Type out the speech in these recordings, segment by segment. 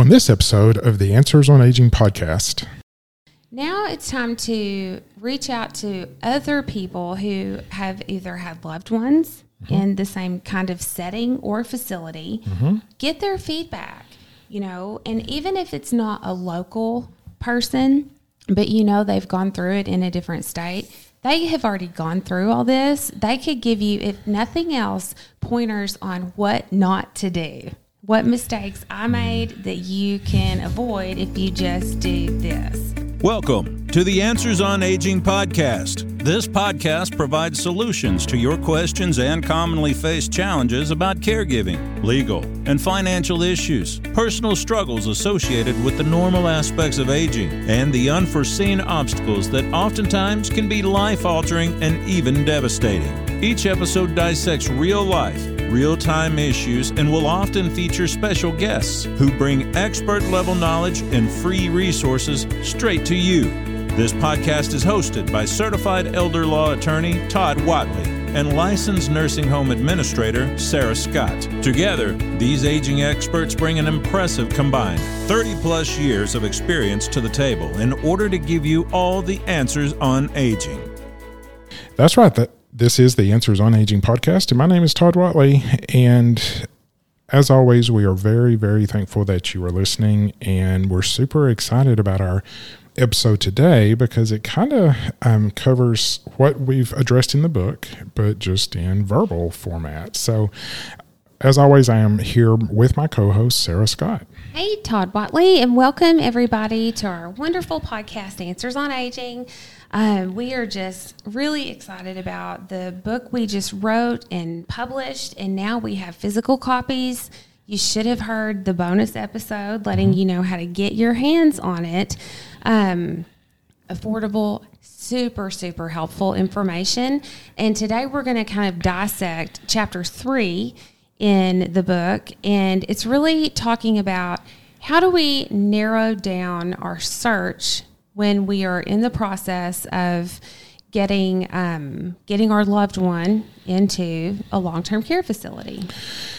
on this episode of the Answers on Aging podcast. Now it's time to reach out to other people who have either had loved ones mm-hmm. in the same kind of setting or facility, mm-hmm. get their feedback, you know, and even if it's not a local person, but you know they've gone through it in a different state, they have already gone through all this. They could give you, if nothing else, pointers on what not to do what mistakes I made that you can avoid if you just do this. Welcome to the Answers on Aging podcast. This podcast provides solutions to your questions and commonly faced challenges about caregiving, legal, and financial issues, personal struggles associated with the normal aspects of aging, and the unforeseen obstacles that oftentimes can be life altering and even devastating. Each episode dissects real life real time issues, and will often feature special guests who bring expert level knowledge and free resources straight to you. This podcast is hosted by certified elder law attorney Todd Watley and licensed nursing home administrator Sarah Scott. Together, these aging experts bring an impressive combined 30 plus years of experience to the table in order to give you all the answers on aging. That's right. That this is the Answers on Aging podcast, and my name is Todd Watley. And as always, we are very, very thankful that you are listening, and we're super excited about our episode today because it kind of um, covers what we've addressed in the book, but just in verbal format. So, as always, I am here with my co host, Sarah Scott. Hey, Todd Watley, and welcome everybody to our wonderful podcast, Answers on Aging. Um, we are just really excited about the book we just wrote and published, and now we have physical copies. You should have heard the bonus episode letting mm-hmm. you know how to get your hands on it. Um, affordable, super, super helpful information. And today we're going to kind of dissect chapter three in the book. And it's really talking about how do we narrow down our search when we are in the process of getting um, getting our loved one into a long term care facility.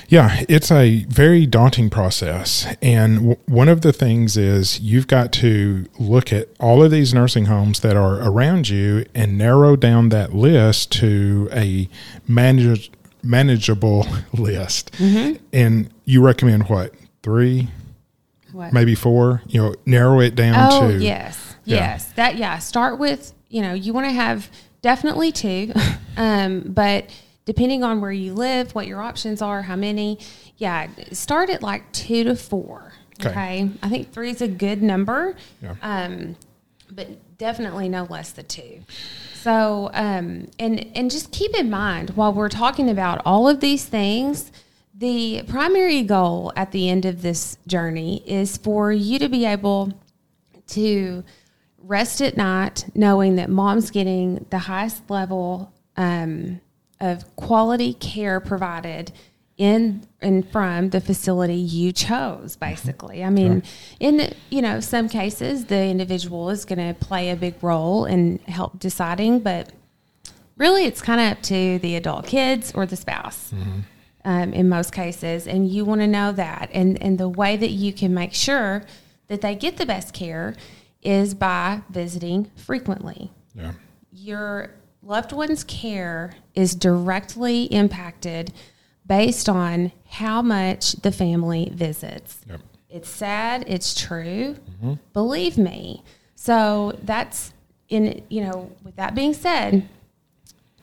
Yeah, it's a very daunting process, and w- one of the things is you've got to look at all of these nursing homes that are around you and narrow down that list to a manage- manageable list. Mm-hmm. And you recommend what three, what? maybe four? You know, narrow it down oh, to yes, yeah. yes, that yeah. Start with you know you want to have definitely two, um, but depending on where you live, what your options are, how many, yeah, start at like two to four. Okay, okay? I think three is a good number. Yeah. Um, but definitely no less than two. So, um, and and just keep in mind while we're talking about all of these things, the primary goal at the end of this journey is for you to be able to rest at night knowing that mom's getting the highest level um, of quality care provided in and from the facility you chose basically i mean in you know some cases the individual is going to play a big role in help deciding but really it's kind of up to the adult kids or the spouse mm-hmm. um, in most cases and you want to know that and and the way that you can make sure that they get the best care is by visiting frequently yeah your loved one's care is directly impacted based on how much the family visits. Yep. It's sad, it's true. Mm-hmm. Believe me. So that's in you know, with that being said,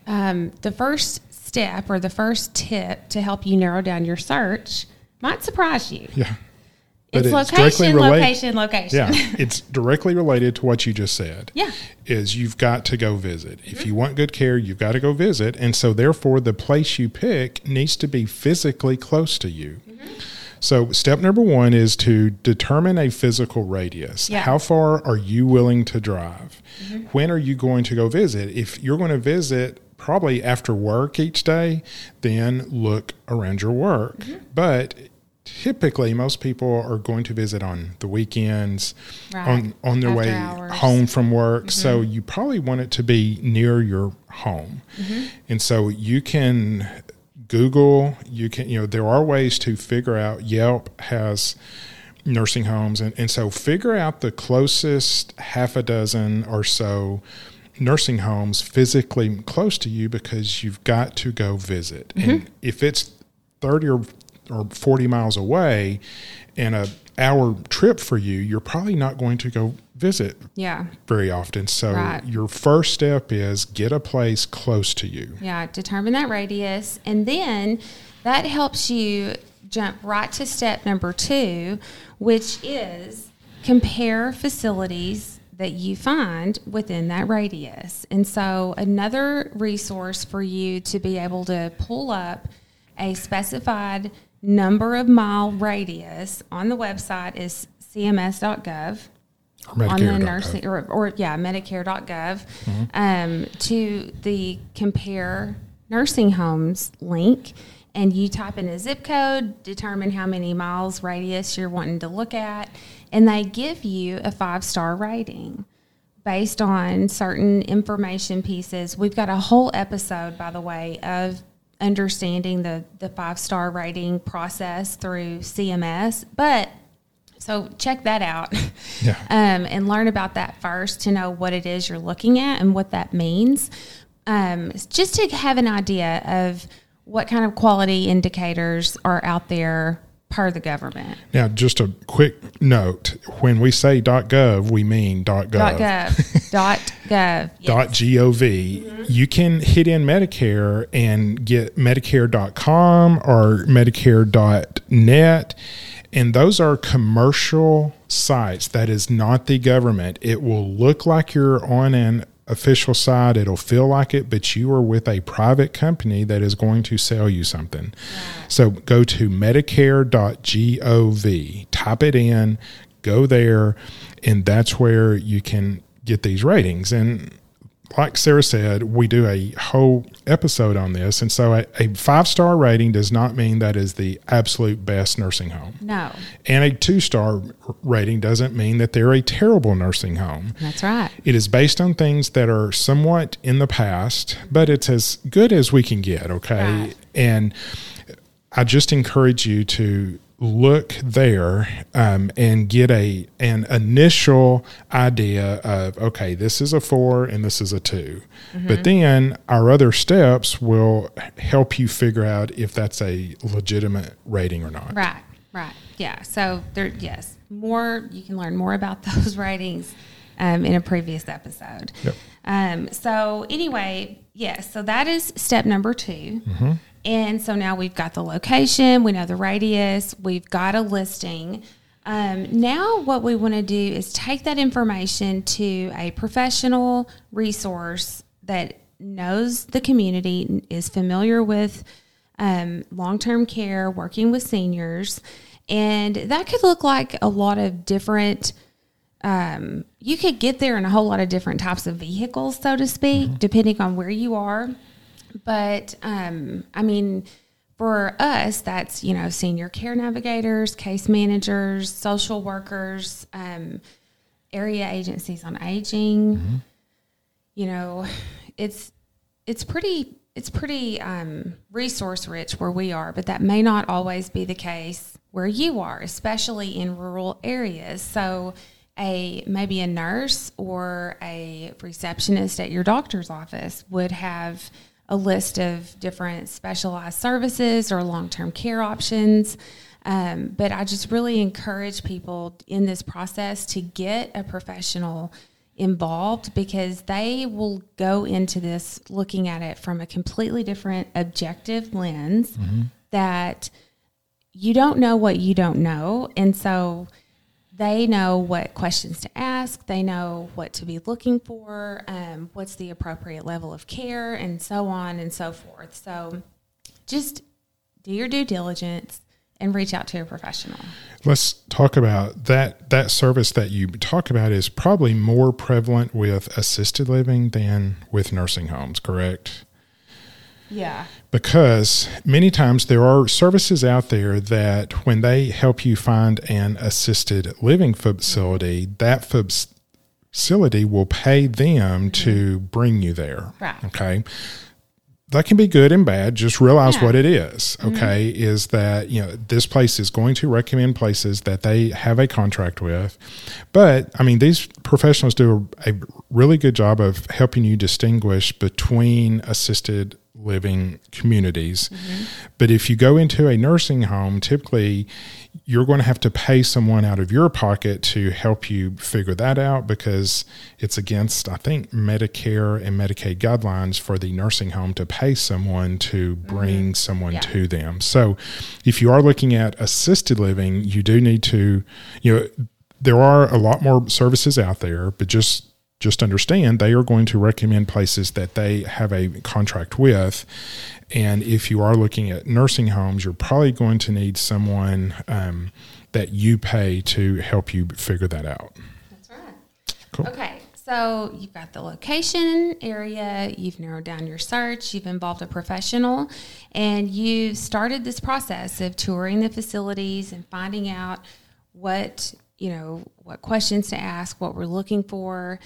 um, the first step or the first tip to help you narrow down your search might surprise you. Yeah. But it's, it's location, relate- location, location. Yeah, it's directly related to what you just said. Yeah, is you've got to go visit. If you want good care, you've got to go visit, and so therefore the place you pick needs to be physically close to you. Mm-hmm. So step number one is to determine a physical radius. Yeah. How far are you willing to drive? Mm-hmm. When are you going to go visit? If you're going to visit probably after work each day, then look around your work. Mm-hmm. But typically most people are going to visit on the weekends right. on on their After way hours. home from work mm-hmm. so you probably want it to be near your home mm-hmm. and so you can google you can you know there are ways to figure out yelp has nursing homes. And, and so figure out the closest half a dozen or so nursing homes physically close to you because you've got to go visit. And if it's 30 or, or 40 miles away and a hour trip for you, you're probably not going to go visit Yeah. very often. So Right. your first step is get a place close to you. Yeah, determine that radius. And then that helps you jump right to step number two, which is compare facilities that you find within that radius. And so, another resource for you to be able to pull up a specified number of mile radius on the website is cms.gov on the nursing or, or yeah medicare.gov um, to the compare nursing homes link and you type in a zip code determine how many miles radius you're wanting to look at and they give you a five star rating based on certain information pieces. We've got a whole episode by the way of understanding the, the five star rating process through cms but so check that out Yeah. um, and learn about that first to know what it is you're looking at and what that means. Um, just to have an idea of what kind of quality indicators are out there per the government. Now, just a quick note: when we say .gov, we mean .gov. Dot gov. dot gov. Yes. Dot .gov. Mm-hmm. You can hit in Medicare and get Medicare.com or Medicare.net. And those are commercial sites. That is not the government. It will look like you're on an official site. It'll feel like it, but you are with a private company that is going to sell you something. So go to Medicare.gov, type it in, go there, and that's where you can get these ratings. And like Sarah said, we do a whole episode on this. And so a, a five star rating does not mean that is the absolute best nursing home. No, And a two star rating doesn't mean that they're a terrible nursing home. that's right. It is based on things that are somewhat in the past, but it's as good as we can get. Okay. Right. And I just encourage you to look there um, and get a an initial idea of okay this is a four and this is a 2 but then our other steps will help you figure out if that's a legitimate rating or not Right, right. Yeah. So there, yes, more, you can learn more about those ratings um, in a previous episode. Yep. Um, so anyway, yes, so that is step number 2 And so now we've got the location, we know the radius, we've got a listing. Um, now, what we want to do is take that information to a professional resource that knows the community, is familiar with um, long term care, working with seniors. And that could look like a lot of different um, you could get there in a whole lot of different types of vehicles, so to speak, depending on where you are. But um, I mean, for us, that's you know senior care navigators, case managers, social workers, um, area agencies on aging. You know, it's it's pretty it's pretty um, resource rich where we are, but that may not always be the case where you are, especially in rural areas. So, a maybe a nurse or a receptionist at your doctor's office would have a list of different specialized services or long term care options. Um, but I just really encourage people in this process to get a professional involved because they will go into this looking at it from a completely different objective lens that you don't know what you don't know. And so they know what questions to ask, they know what to be looking for, um, what's the appropriate level of care, and so on and so forth. So just do your due diligence and reach out to a professional. Let's talk about that. That service that you talk about is probably more prevalent with assisted living than with nursing homes, correct? Yeah. Because many times there are services out there that when they help you find an assisted living facility, that facility will pay them mm-hmm. to bring you there. Right. Okay. that can be good and bad. Just realize Yeah. what it is. Mm-hmm. Okay, is that you know this place is going to recommend places that they have a contract with, but I mean these professionals do a, a really good job of helping you distinguish between assisted living communities. Mm-hmm. But if you go into a nursing home, typically you're going to have to pay someone out of your pocket to help you figure that out because it's against, I think, Medicare and Medicaid guidelines for the nursing home to pay someone to mm-hmm. bring someone Yeah. to them. So if you are looking at assisted living, you do need to, you know, there are a lot more services out there, but just just understand they are going to recommend places that they have a contract with. And if you are looking at nursing homes, you're probably going to need someone um, that you pay to help you figure that out. That's right. Cool. Okay, so you've got the location area, you've narrowed down your search, you've involved a professional, and you've started this process of touring the facilities and finding out what, you know, what questions to ask, what we're looking for.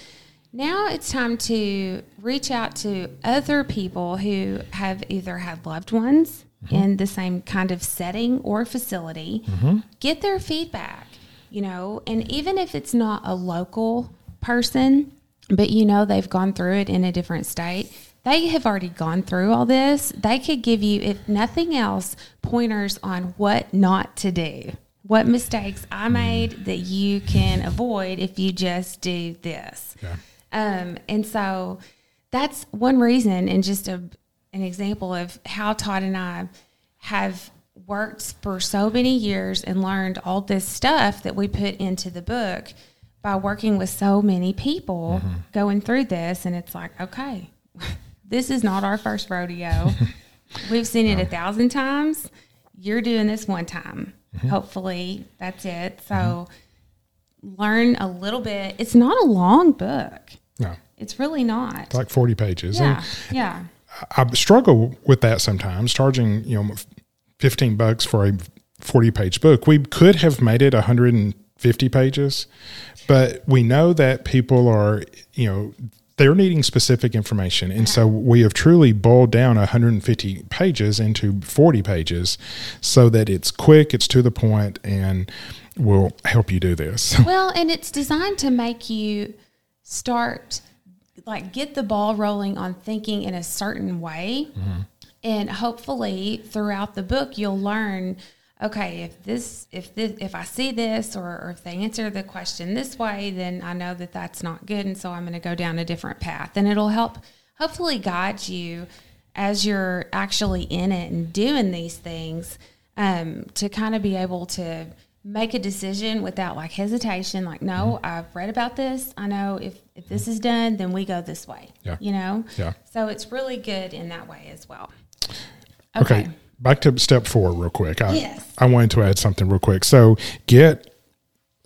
Now it's time to reach out to other people who have either had loved ones mm-hmm. in the same kind of setting or facility, mm-hmm. get their feedback, you know, and even if it's not a local person, but you know they've gone through it in a different state, they have already gone through all this. They could give you, if nothing else, pointers on what not to do. What mistakes I mm-hmm. made that you can avoid if you just do this. Yeah. Um, and so that's one reason, and just a, an example of how Todd and I have worked for so many years and learned all this stuff that we put into the book by working with so many people mm-hmm. going through this. And it's like, okay, this is not our first rodeo. We've seen it a thousand times. You're doing this one time. Mm-hmm. Hopefully, that's it. So, mm-hmm. learn a little bit. It's not a long book. No, It's really not. it's like 40 pages. And yeah, yeah. I struggle with that sometimes, charging, you know, 15 bucks for a 40 page book. We could have made it 150 pages, but we know that people are, you know, they're needing specific information. And so we have truly boiled down 150 pages into 40 pages so that it's quick, it's to the point, and will help you do this. Well, and it's designed to make you start, like, get the ball rolling on thinking in a certain way. And hopefully, throughout the book, you'll learn. Okay, if this, if this, if I see this, or, or if they answer the question this way, then I know that that's not good, and so I'm going to go down a different path. And it'll help, hopefully, guide you as you're actually in it and doing these things um, to kind of be able to make a decision without like hesitation like no i've read about this i know if if this is done then we go this way Yeah. you know Yeah. so it's really good in that way as well Okay. Back to step four, real quick. I, Yes. I wanted to add something real quick. So, get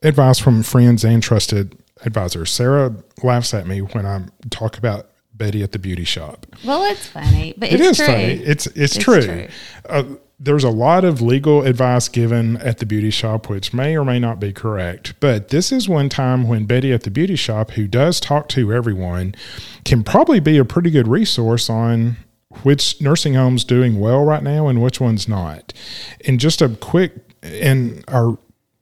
advice from friends and trusted advisors. Sarah laughs at me when I talk about Betty at the beauty shop. well it's funny but It it's is true funny. It's it's, It's true. true. Uh, there's a lot of legal advice given at the beauty shop, which may or may not be correct. But this is one time when Betty at the beauty shop, who does talk to everyone, can probably be a pretty good resource on which nursing home's doing well right now and which one's not. And just a quick, and our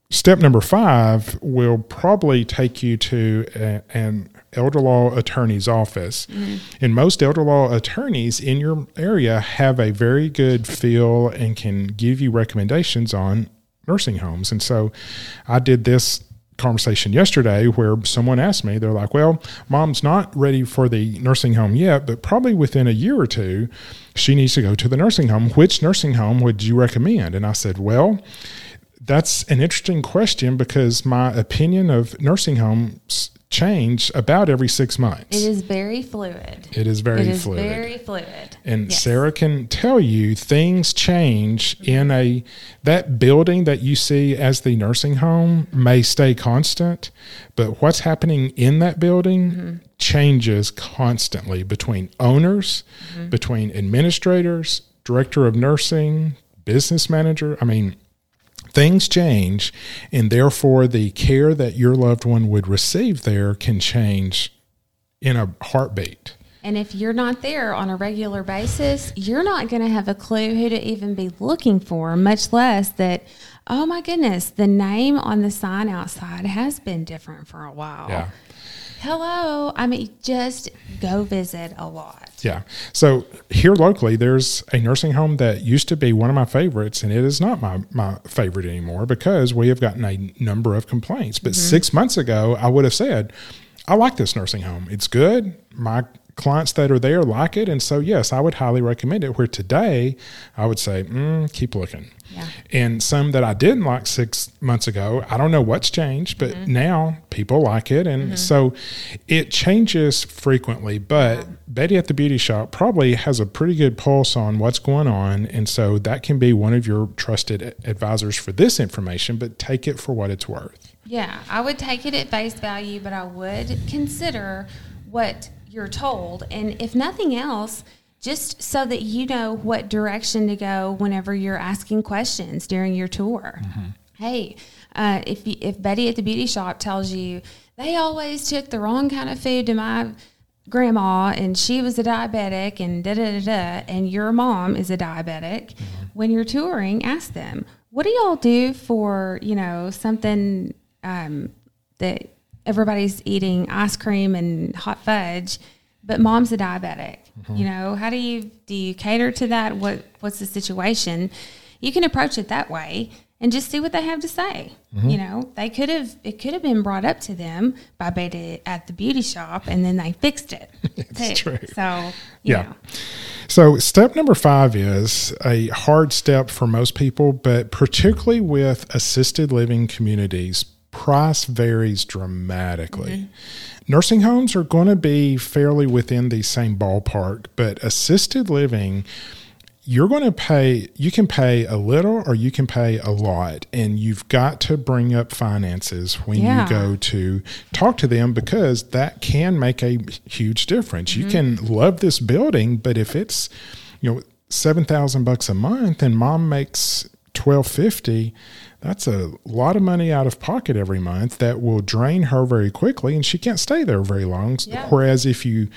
step number five will probably take you to a, an elder law attorney's office. Mm-hmm. And most elder law attorneys in your area have a very good feel and can give you recommendations on nursing homes. And so I did this conversation yesterday where someone asked me, they're like, well, mom's not ready for the nursing home yet, but probably within a year or two, she needs to go to the nursing home. Which nursing home would you recommend? And I said, well, that's an interesting question because my opinion of nursing homes change about every six months. it is very fluid It is very it is fluid. very fluid And Yes. Sarah can tell you things change in a that building that you see as the nursing home may stay constant, but what's happening in that building Mm-hmm. changes constantly between owners, Mm-hmm. between administrators, director of nursing, business manager. I mean, things change and therefore the care that your loved one would receive there can change in a heartbeat. And if you're not there on a regular basis, you're not going to have a clue who to even be looking for, much less that, oh my goodness, the name on the sign outside has been different for a while. Yeah. Hello. I mean, just go visit a lot. Yeah. So here locally, there's a nursing home that used to be one of my favorites, and it is not my, my favorite anymore because we have gotten a number of complaints. But mm-hmm. six months ago, I would have said, I like this nursing home. It's good. My clients that are there like it. And so, yes, I would highly recommend it. Where today, I would say, mm, keep looking. Yeah. And some that I didn't like six months ago, I don't know what's changed, but Mm-hmm. now people like it. And so it changes frequently. But Betty at the beauty shop probably has a pretty good pulse on what's going on. And so that can be one of your trusted advisors for this information, but take it for what it's worth. Yeah, I would take it at face value, but I would consider what you're told. And if nothing else, just so that you know what direction to go whenever you're asking questions during your tour. Hey, uh, if, you, if Betty at the beauty shop tells you they always took the wrong kind of food to my grandma and she was a diabetic and da da da da, and your mom is a diabetic, when you're touring, ask them, what do y'all do for, you know, something um, that everybody's eating ice cream and hot fudge, but mom's a diabetic? Mm-hmm. You know, how do you do you cater to that? What what's the situation? You can approach it that way and just see what they have to say. Mm-hmm. You know, they could have it could have been brought up to them by Betty at the beauty shop, and then they fixed it. It's too. true. So you Yeah. know, So, step number five is a hard step for most people, but particularly with assisted living communities, price varies dramatically. Mm-hmm. Nursing homes are going to be fairly within the same ballpark, but assisted living, you're going to pay, you can pay a little or you can pay a lot, and you've got to bring up finances when Yeah. you go to talk to them because that can make a huge difference. You mm-hmm. can love this building, but if it's, you know, seven thousand bucks a month and mom makes twelve fifty, that's a lot of money out of pocket every month that will drain her very quickly, and she can't stay there very long. Yeah. Whereas if you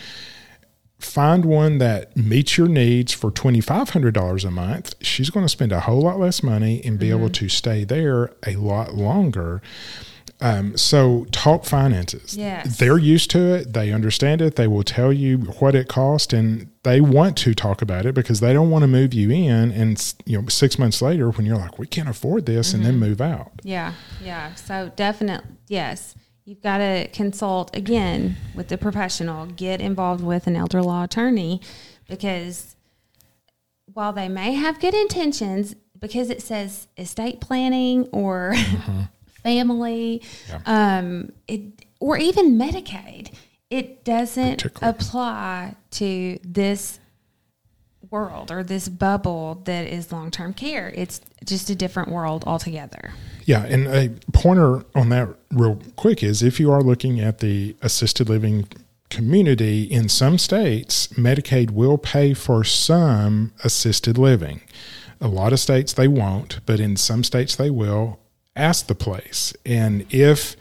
find one that meets your needs for $2500 a month she's going to spend a whole lot less money and be able mm-hmm. to stay there a lot longer um, so talk finances Yes. they're used to it they understand it they will tell you what it cost and they want to talk about it because they don't want to move you in and you know six months later when you're like we can't afford this and then move out Yeah, yeah. So definitely, yes. You've got to consult again with the professional. Get involved with an elder law attorney because while they may have good intentions, because it says estate planning or family, um, it or even Medicaid, it doesn't apply to this world or this bubble that is long term care. It's just a different world altogether. Yeah, and a pointer on that real quick is if you are looking at the assisted living community in some states, Medicaid will pay for some assisted living. A lot of states they won't, but in some states they will. Ask the place. And if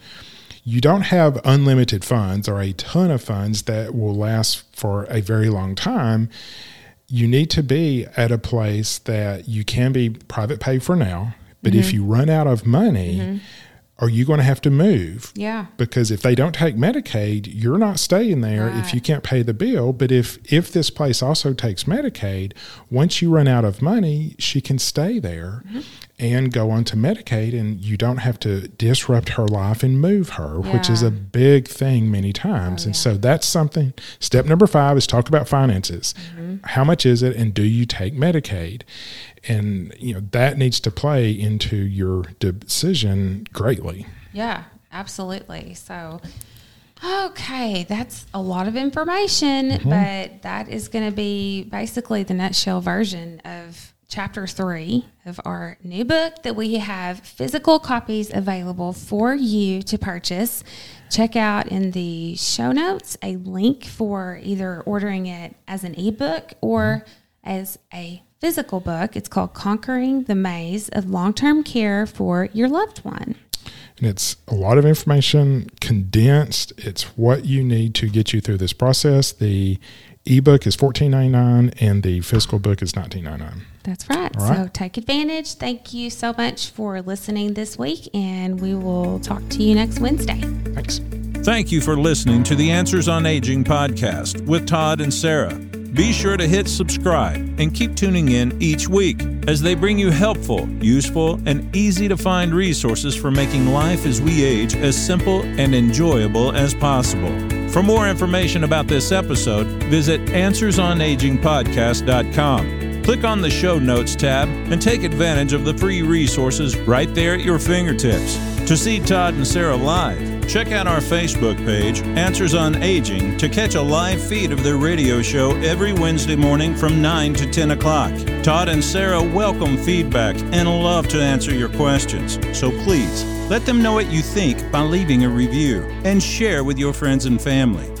you don't have unlimited funds or a ton of funds that will last for a very long time, you need to be at a place that you can be private pay for now. But if you run out of money, are you going to have to move? Yeah. Because if they don't take Medicaid, you're not staying there if you can't pay the bill. But if if this place also takes Medicaid, once you run out of money, she can stay there Mm-hmm. And go on to Medicaid, and you don't have to disrupt her life and move her, which is a big thing many times. Oh, and so that's something. Step number five is talk about finances. Mm-hmm. How much is it, and do you take Medicaid? And you know that needs to play into your decision greatly. Yeah, absolutely. So, okay, that's a lot of information, mm-hmm. but that is going to be basically the nutshell version of chapter three of our new book that we have physical copies available for you to purchase. Check out in the show notes a link for either ordering it as an ebook or as a physical book. It's called Conquering the Maze of Long Term Care for Your Loved One. And it's a lot of information condensed. It's what you need to get you through this process. The ebook is fourteen ninety nine, and the physical book is nineteen ninety nine. That's right. All right. So take advantage. Thank you so much for listening this week, and we will talk to you next Wednesday. Thanks. Thank you for listening to the Answers on Aging podcast with Todd and Sarah. Be sure to hit subscribe and keep tuning in each week as they bring you helpful, useful, and easy to find resources for making life as we age as simple and enjoyable as possible. For more information about this episode, visit AnswersOnAgingPodcast.com. Click on the Show Notes tab and take advantage of the free resources right there at your fingertips. To see Todd and Sarah live, check out our Facebook page, Answers on Aging, to catch a live feed of their radio show every Wednesday morning from 9 to 10 o'clock. Todd and Sarah welcome feedback and love to answer your questions. So please let them know what you think by leaving a review and share with your friends and family.